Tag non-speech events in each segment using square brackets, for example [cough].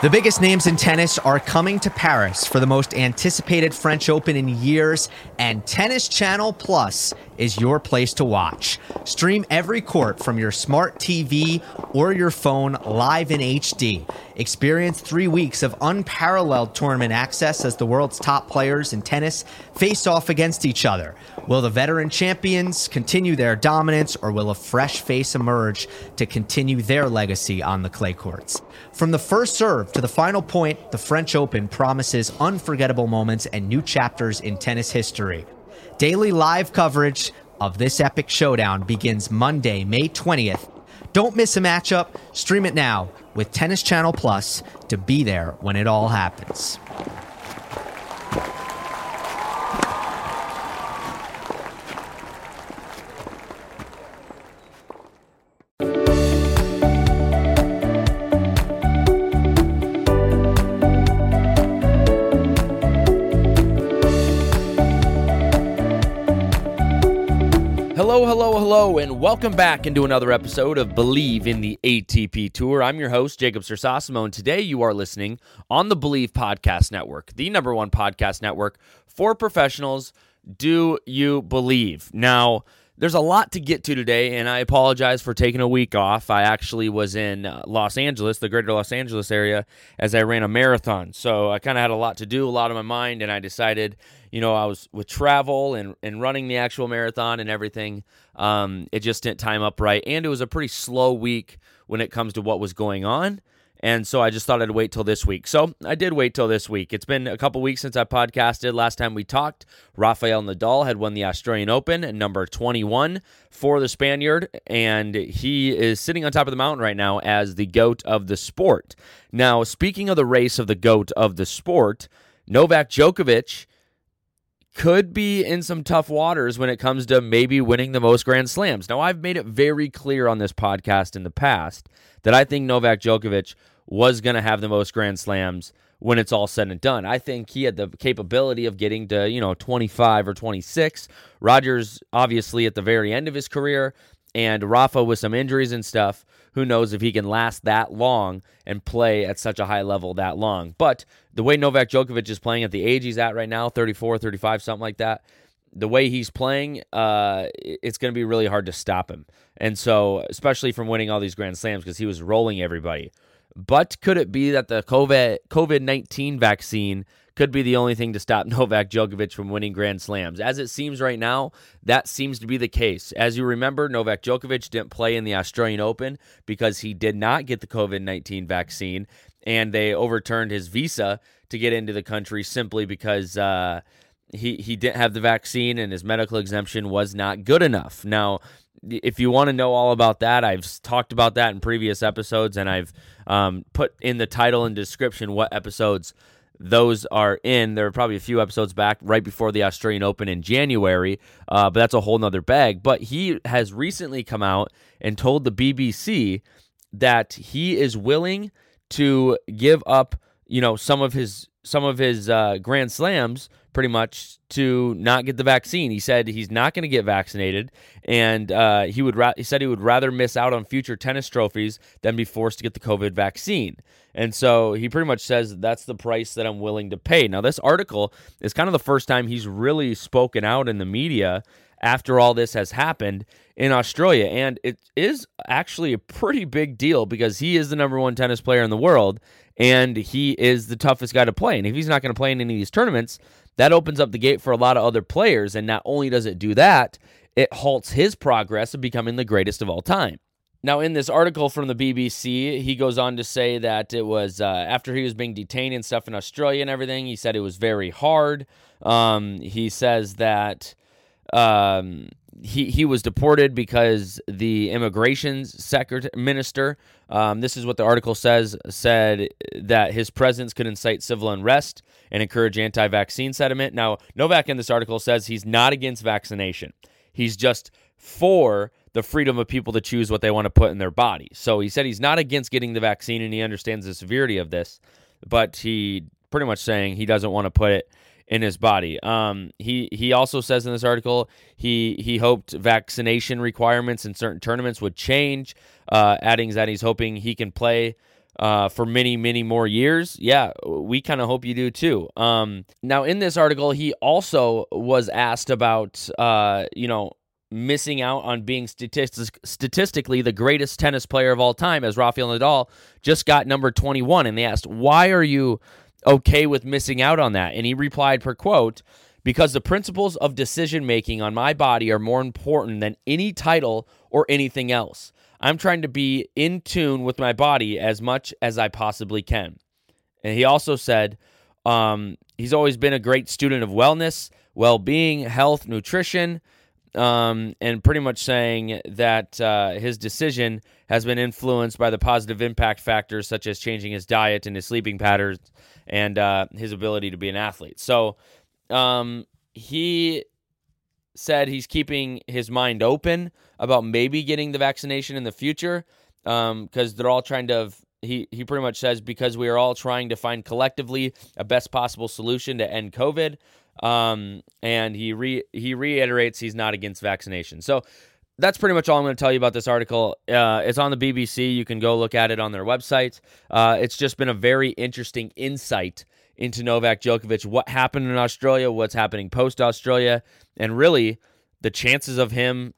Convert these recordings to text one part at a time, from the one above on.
The biggest names in tennis are coming to Paris for the most anticipated French Open in years, and Tennis Channel Plus is your place to watch. Stream every court from your smart TV or your phone live in HD. Experience three weeks of unparalleled tournament access as the world's top players in tennis face off against each other. Will the veteran champions continue their dominance, or will a fresh face emerge to continue their legacy on the clay courts? From the first serve to the final point, the French Open promises unforgettable moments and new chapters in tennis history. Daily live coverage of this epic showdown begins Monday, May 20th. Don't miss a matchup. Stream it now with Tennis Channel Plus to be there when it all happens. Hello, and welcome back into another episode of Bleav in the ATP Tour. I'm your host, Jacob Sersosimo, and today you are listening on the Bleav Podcast Network, the number one podcast network for professionals. Do you believe? Now, there's a lot to get to today, and I apologize for taking a week off. I actually was in uh, Los Angeles, the greater Los Angeles area, as I ran a marathon. So I kind of had a lot to do, a lot on my mind, and I decided, you know, I was with travel and, and running the actual marathon and everything. Um, it just didn't time up right. And it was a pretty slow week when it comes to what was going on. And so I just thought I'd wait till this week. So I did wait till this week. It's been a couple weeks since I podcasted. Last time we talked, Rafael Nadal had won the Australian Open at number 21 for the Spaniard, and he is sitting on top of the mountain right now as the GOAT of the sport. Now, speaking of the race of the GOAT of the sport, Novak Djokovic could be in some tough waters when it comes to maybe winning the most Grand Slams. Now, I've made it very clear on this podcast in the past that I think Novak Djokovic was going to have the most Grand Slams when it's all said and done. I think he had the capability of getting to, you know, 25 or 26. Rogers, obviously, at the very end of his career, and Rafa with some injuries and stuff. Who knows if he can last that long and play at such a high level that long? But the way Novak Djokovic is playing at the age he's at right now, 34, 35, something like that, the way he's playing, uh, it's going to be really hard to stop him. And so, especially from winning all these Grand Slams because he was rolling everybody. But could it be that the COVID COVID nineteen vaccine could be the only thing to stop [laughs] Novak Djokovic from winning Grand Slams? As it seems right now, that seems to be the case. As you remember, Novak Djokovic didn't play in the Australian Open because he did not get the COVID nineteen vaccine, and they overturned his visa to get into the country simply because. Uh, he he didn't have the vaccine and his medical exemption was not good enough. Now, if you want to know all about that, I've talked about that in previous episodes, and I've um, put in the title and description what episodes those are in. There are probably a few episodes back right before the Australian Open in January, uh, but that's a whole nother bag. But he has recently come out and told the BBC that he is willing to give up, you know, some of his some of his uh, grand slams pretty much to not get the vaccine. He said he's not going to get vaccinated, and uh, he would. Ra- he said he would rather miss out on future tennis trophies than be forced to get the COVID vaccine. And so he pretty much says that's the price that I'm willing to pay. Now, this article is kind of the first time he's really spoken out in the media after all this has happened in Australia. And it is actually a pretty big deal because he is the number one tennis player in the world and he is the toughest guy to play. And if he's not going to play in any of these tournaments, that opens up the gate for a lot of other players. And not only does it do that, it halts his progress of becoming the greatest of all time. Now, in this article from the BBC, he goes on to say that it was uh, after he was being detained and stuff in Australia and everything. He said it was very hard. Um, he says that um, he he was deported because the immigration secretary minister. Um, this is what the article says. Said that his presence could incite civil unrest and encourage anti-vaccine sentiment. Now, Novak in this article says he's not against vaccination. He's just for the freedom of people to choose what they want to put in their body. So he said he's not against getting the vaccine and he understands the severity of this, but he pretty much saying he doesn't want to put it in his body. Um, he he also says in this article he he hoped vaccination requirements in certain tournaments would change, uh, adding that he's hoping he can play uh, for many, many more years, yeah, we kind of hope you do too. Um, now, in this article, he also was asked about, uh, you know, missing out on being statistic- statistically the greatest tennis player of all time, as Rafael Nadal just got number 21. And they asked, why are you okay with missing out on that? And he replied, per quote, because the principles of decision making on my body are more important than any title or anything else. I'm trying to be in tune with my body as much as I possibly can. And he also said um, he's always been a great student of wellness, well being, health, nutrition, um, and pretty much saying that uh, his decision has been influenced by the positive impact factors such as changing his diet and his sleeping patterns and uh, his ability to be an athlete. So um, he said he's keeping his mind open about maybe getting the vaccination in the future because um, they're all trying to. He he pretty much says because we are all trying to find collectively a best possible solution to end COVID. Um, and he re he reiterates he's not against vaccination. So that's pretty much all I'm going to tell you about this article. Uh, it's on the BBC. You can go look at it on their website. Uh, it's just been a very interesting insight into Novak Djokovic, what happened in Australia, what's happening post Australia, and really the chances of him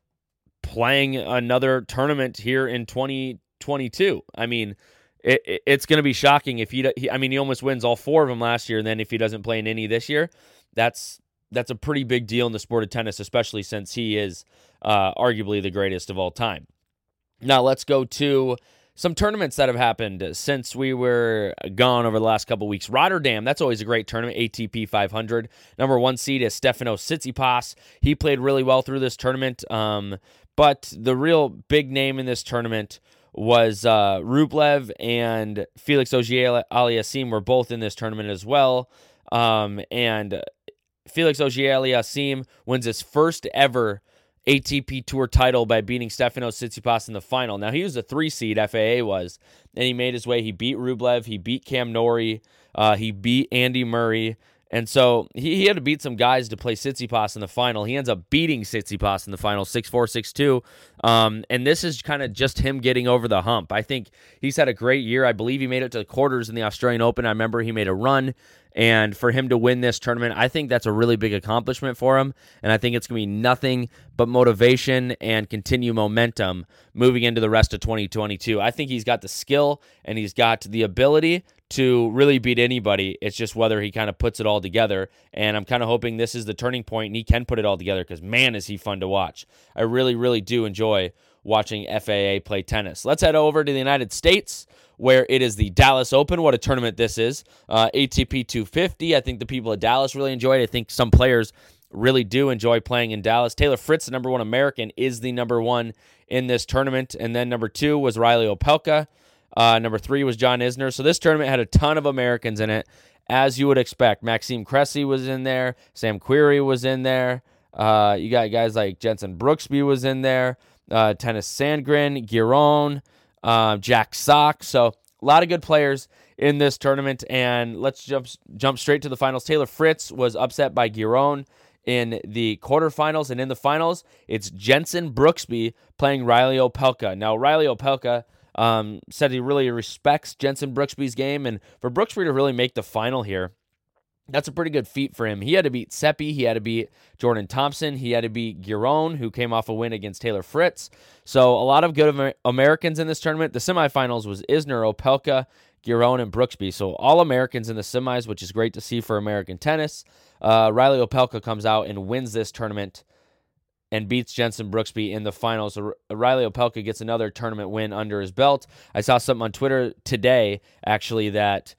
playing another tournament here in 2022. I mean, it, it, it's going to be shocking if he, he. I mean, he almost wins all four of them last year, and then if he doesn't play in any this year, that's that's a pretty big deal in the sport of tennis, especially since he is uh, arguably the greatest of all time. Now let's go to some tournaments that have happened since we were gone over the last couple weeks. Rotterdam, that's always a great tournament. ATP 500. Number one seed is Stefano Tsitsipas. He played really well through this tournament. Um, but the real big name in this tournament was uh, Rublev and Felix Auger-Aliassime were both in this tournament as well. Um, and Felix Auger-Aliassime wins his first ever ATP Tour title by beating Stefano Tsitsipas in the final. Now he was a three seed, FAA was, and he made his way. He beat Rublev, he beat Cam Norrie, uh, he beat Andy Murray, and so he, he had to beat some guys to play Tsitsipas in the final. He ends up beating Tsitsipas in the final, 6 4, 6 2. Um, and this is kind of just him getting over the hump. I think he's had a great year. I believe he made it to the quarters in the Australian Open. I remember he made a run. And for him to win this tournament, I think that's a really big accomplishment for him. And I think it's going to be nothing but motivation and continue momentum moving into the rest of 2022. I think he's got the skill and he's got the ability to really beat anybody. It's just whether he kind of puts it all together. And I'm kind of hoping this is the turning point and he can put it all together because, man, is he fun to watch. I really, really do enjoy watching FAA play tennis. Let's head over to the United States where it is the Dallas Open. What a tournament this is. Uh, ATP 250. I think the people at Dallas really enjoy it. I think some players really do enjoy playing in Dallas. Taylor Fritz, the number one American, is the number one in this tournament. And then number two was Reilly Opelka. Uh, number three was John Isner. So this tournament had a ton of Americans in it, as you would expect. Maxime Cressy was in there. Sam Querrey was in there. Uh, you got guys like Jenson Brooksby was in there. Uh, Tennys Sandgren, Giron, uh, Jack Sock. So a lot of good players in this tournament. And let's jump jump straight to the finals. Taylor Fritz was upset by Giron in the quarterfinals, and in the finals, it's Jenson Brooksby playing Reilly Opelka. Now Reilly Opelka um, said he really respects Jenson Brooksby's game, and for Brooksby to really make the final here, that's a pretty good feat for him. He had to beat Seppi, he had to beat Jordan Thompson, he had to beat Giron, who came off a win against Taylor Fritz. So a lot of good Amer- Americans in this tournament. The semifinals was Isner, Opelka, Giron, and Brooksby. So all Americans in the semis, which is great to see for American tennis. Uh, Reilly Opelka comes out and wins this tournament and beats Jenson Brooksby in the finals. Reilly Opelka gets another tournament win under his belt. I saw something on Twitter today, actually, that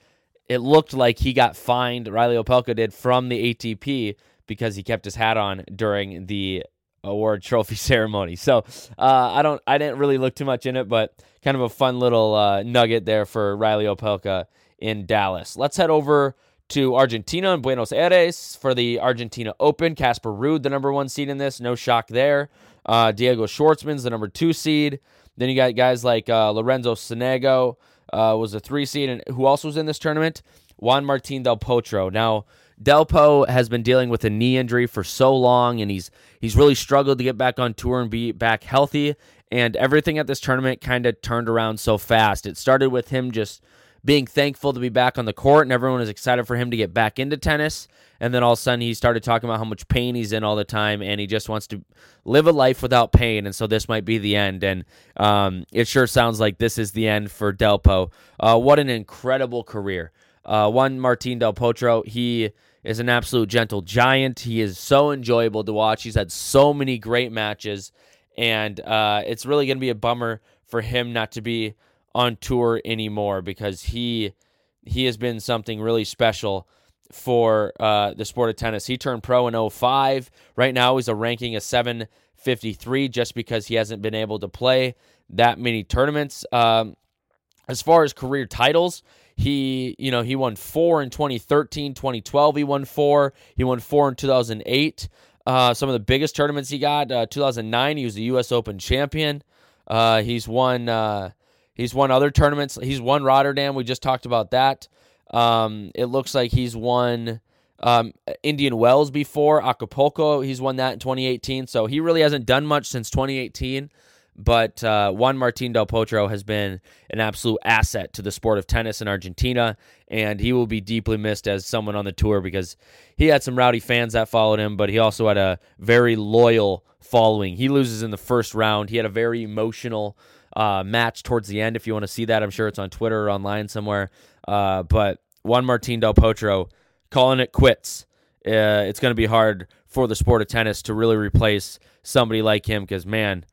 it looked like he got fined, Reilly Opelka did, from the ATP because he kept his hat on during the award [laughs] trophy ceremony. So uh, I don't, I didn't really look too much in it, but kind of a fun little uh, nugget there for Reilly Opelka in Dallas. Let's head over to Argentina and Buenos Aires for the Argentina Open. Casper Ruud, the number one seed in this, no shock there. Uh, Diego Schwartzman's the number two seed. Then you got guys like uh, Lorenzo Sonego uh, was a three seed, and who also was in this tournament? Juan Martin Del Potro. Now, Delpo has been dealing with a knee injury for so long, and he's he's really struggled to get back on tour and be back healthy. And everything at this tournament kind of turned around so fast. It started with him just being thankful to be back on the court, and everyone was excited for him to get back into tennis. And then all of a sudden, he started talking about how much pain he's in all the time, and he just wants to live a life without pain. And so this might be the end. And um, it sure sounds like this is the end for Delpo. Uh, what an incredible career. Uh, Juan Martin Del Potro, he is an absolute gentle giant. He is so enjoyable to watch. He's had so many great matches, and uh, it's really going to be a bummer for him not to be on tour anymore because he he has been something really special for uh, the sport of tennis. He turned pro in 05. Right now, he's a ranking of 753 just because he hasn't been able to play that many tournaments. Um, as far as career titles, he, you know, he won four in 2013, 2012. He won four. He won four in 2008. Uh, some of the biggest tournaments he got. Uh, 2009, he was the U.S. Open champion. Uh, he's won. He's won other tournaments. He's won Rotterdam. We just talked about that. Um, it looks like he's won um, Indian Wells before Acapulco. He's won that in 2018. So he really hasn't done much since 2018. But uh, Juan Martin Del Potro has been an absolute asset to the sport of tennis in Argentina, and he will be deeply missed as someone on the tour because he had some rowdy fans that followed him, but he also had a very loyal following. He loses in the first round. He had a very emotional uh, match towards the end. If you want to see that, I'm sure it's on Twitter or online somewhere. Uh, but Juan Martin Del Potro calling it quits. Uh, it's going to be hard for the sport of tennis to really replace somebody like him because, man,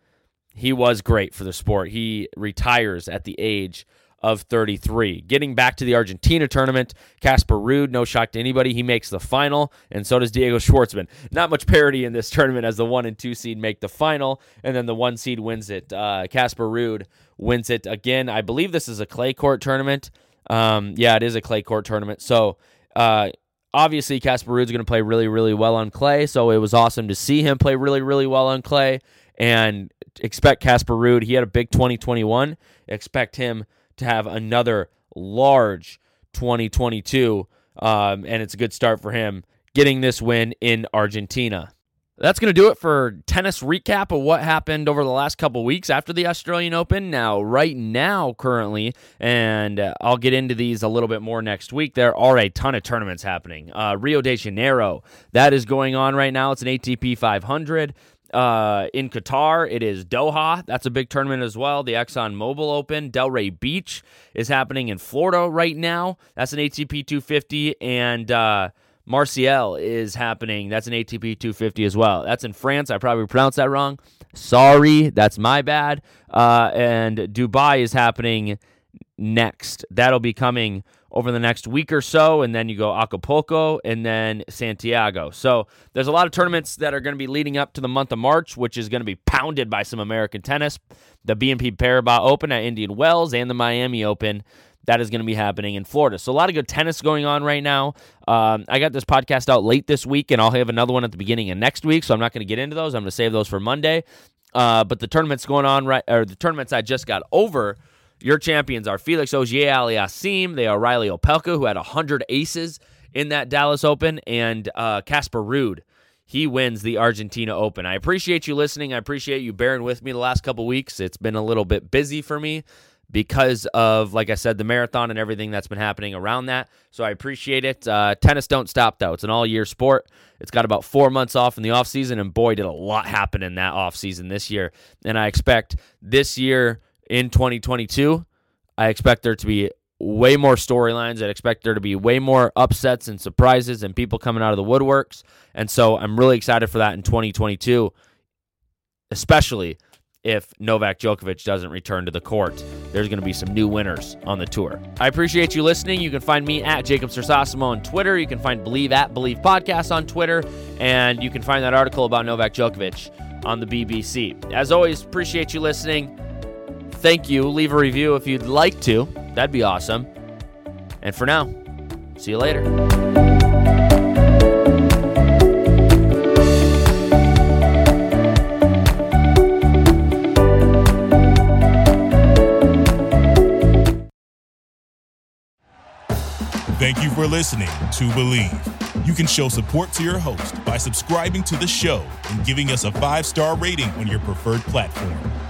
he was great for the sport. He retires at the age of 33. Getting back to the Argentina tournament, Casper Ruud, no shock to anybody, he makes the final, and so does Diego Schwartzman. Not much parity in this [laughs] tournament as the one and two seed make the final, and then the one seed wins it. Uh, Casper uh, Ruud wins it again. I believe this is a clay court tournament. Um, yeah, it is a clay court tournament. So, uh, obviously, Casper Ruud's going to play really, really well on clay. So it was awesome to see him play really, really well on clay. And expect Casper Ruud. He had a big 2021. Expect him to have another large 2022. Um, and it's a good start for him getting this win in Argentina. That's going to do it for tennis recap of what happened over the last couple weeks after the Australian Open. Now, right now, currently, and uh, I'll get into these a little bit more next week, there are a ton of tournaments happening. Uh, Rio de Janeiro, that is going on right now. It's an ATP 500. Uh, in Qatar, it is Doha. That's a big tournament as well. The Exxon Mobil Open. Delray Beach is happening in Florida right now. That's an ATP 250. And uh, Marseille is happening. That's an ATP 250 as well. That's in France. I probably pronounced that wrong. Sorry, that's my bad. Uh, and Dubai is happening next. That'll be coming over the next week or so, and then you go Acapulco and then Santiago. So there's a lot of tournaments that are going to be leading up to the month of March, which is going to be pounded by some American tennis. The BNP Paribas Open at Indian Wells and the Miami Open. That is going to be happening in Florida. So, a lot of good tennis going on right now. Um, I got this podcast out late this week, and I'll have another one at the beginning of next week. So, I'm not going to get into those. I'm going to save those for Monday. Uh, but the tournaments going on right, or the tournaments I just got over your champions are Felix Auger Aliassime. They are Reilly Opelka, who had 100 aces in that Dallas Open, and uh, Casper Ruud. He wins the Argentina Open. I appreciate you listening. I appreciate you bearing with me the last couple weeks. It's been a little bit busy for me because of, like I said, the marathon and everything that's been happening around that. So I appreciate it. Uh, tennis don't stop, though. It's an all year sport. It's got about four months off in the off season, and boy, did a lot happen in that off season this year. And I expect this year in 2022. I expect there to be way more storylines. I expect there to be way more upsets and surprises and people coming out of the woodworks. And so I'm really excited for that in 2022, especially if Novak Djokovic doesn't return to the court. There's going to be some new winners on the tour. I appreciate you listening. You can find me at Jacob Sersosimo on Twitter. You can find Bleav at Bleav Podcast on Twitter. And you can find that article about Novak Djokovic on the BBC. As always, appreciate you listening thank you. Leave a review if you'd like to. That'd be awesome. And for now, see you later. Thank you for listening to Bleav. You can show support to your host by subscribing to the show and giving us a five star rating on your preferred platform.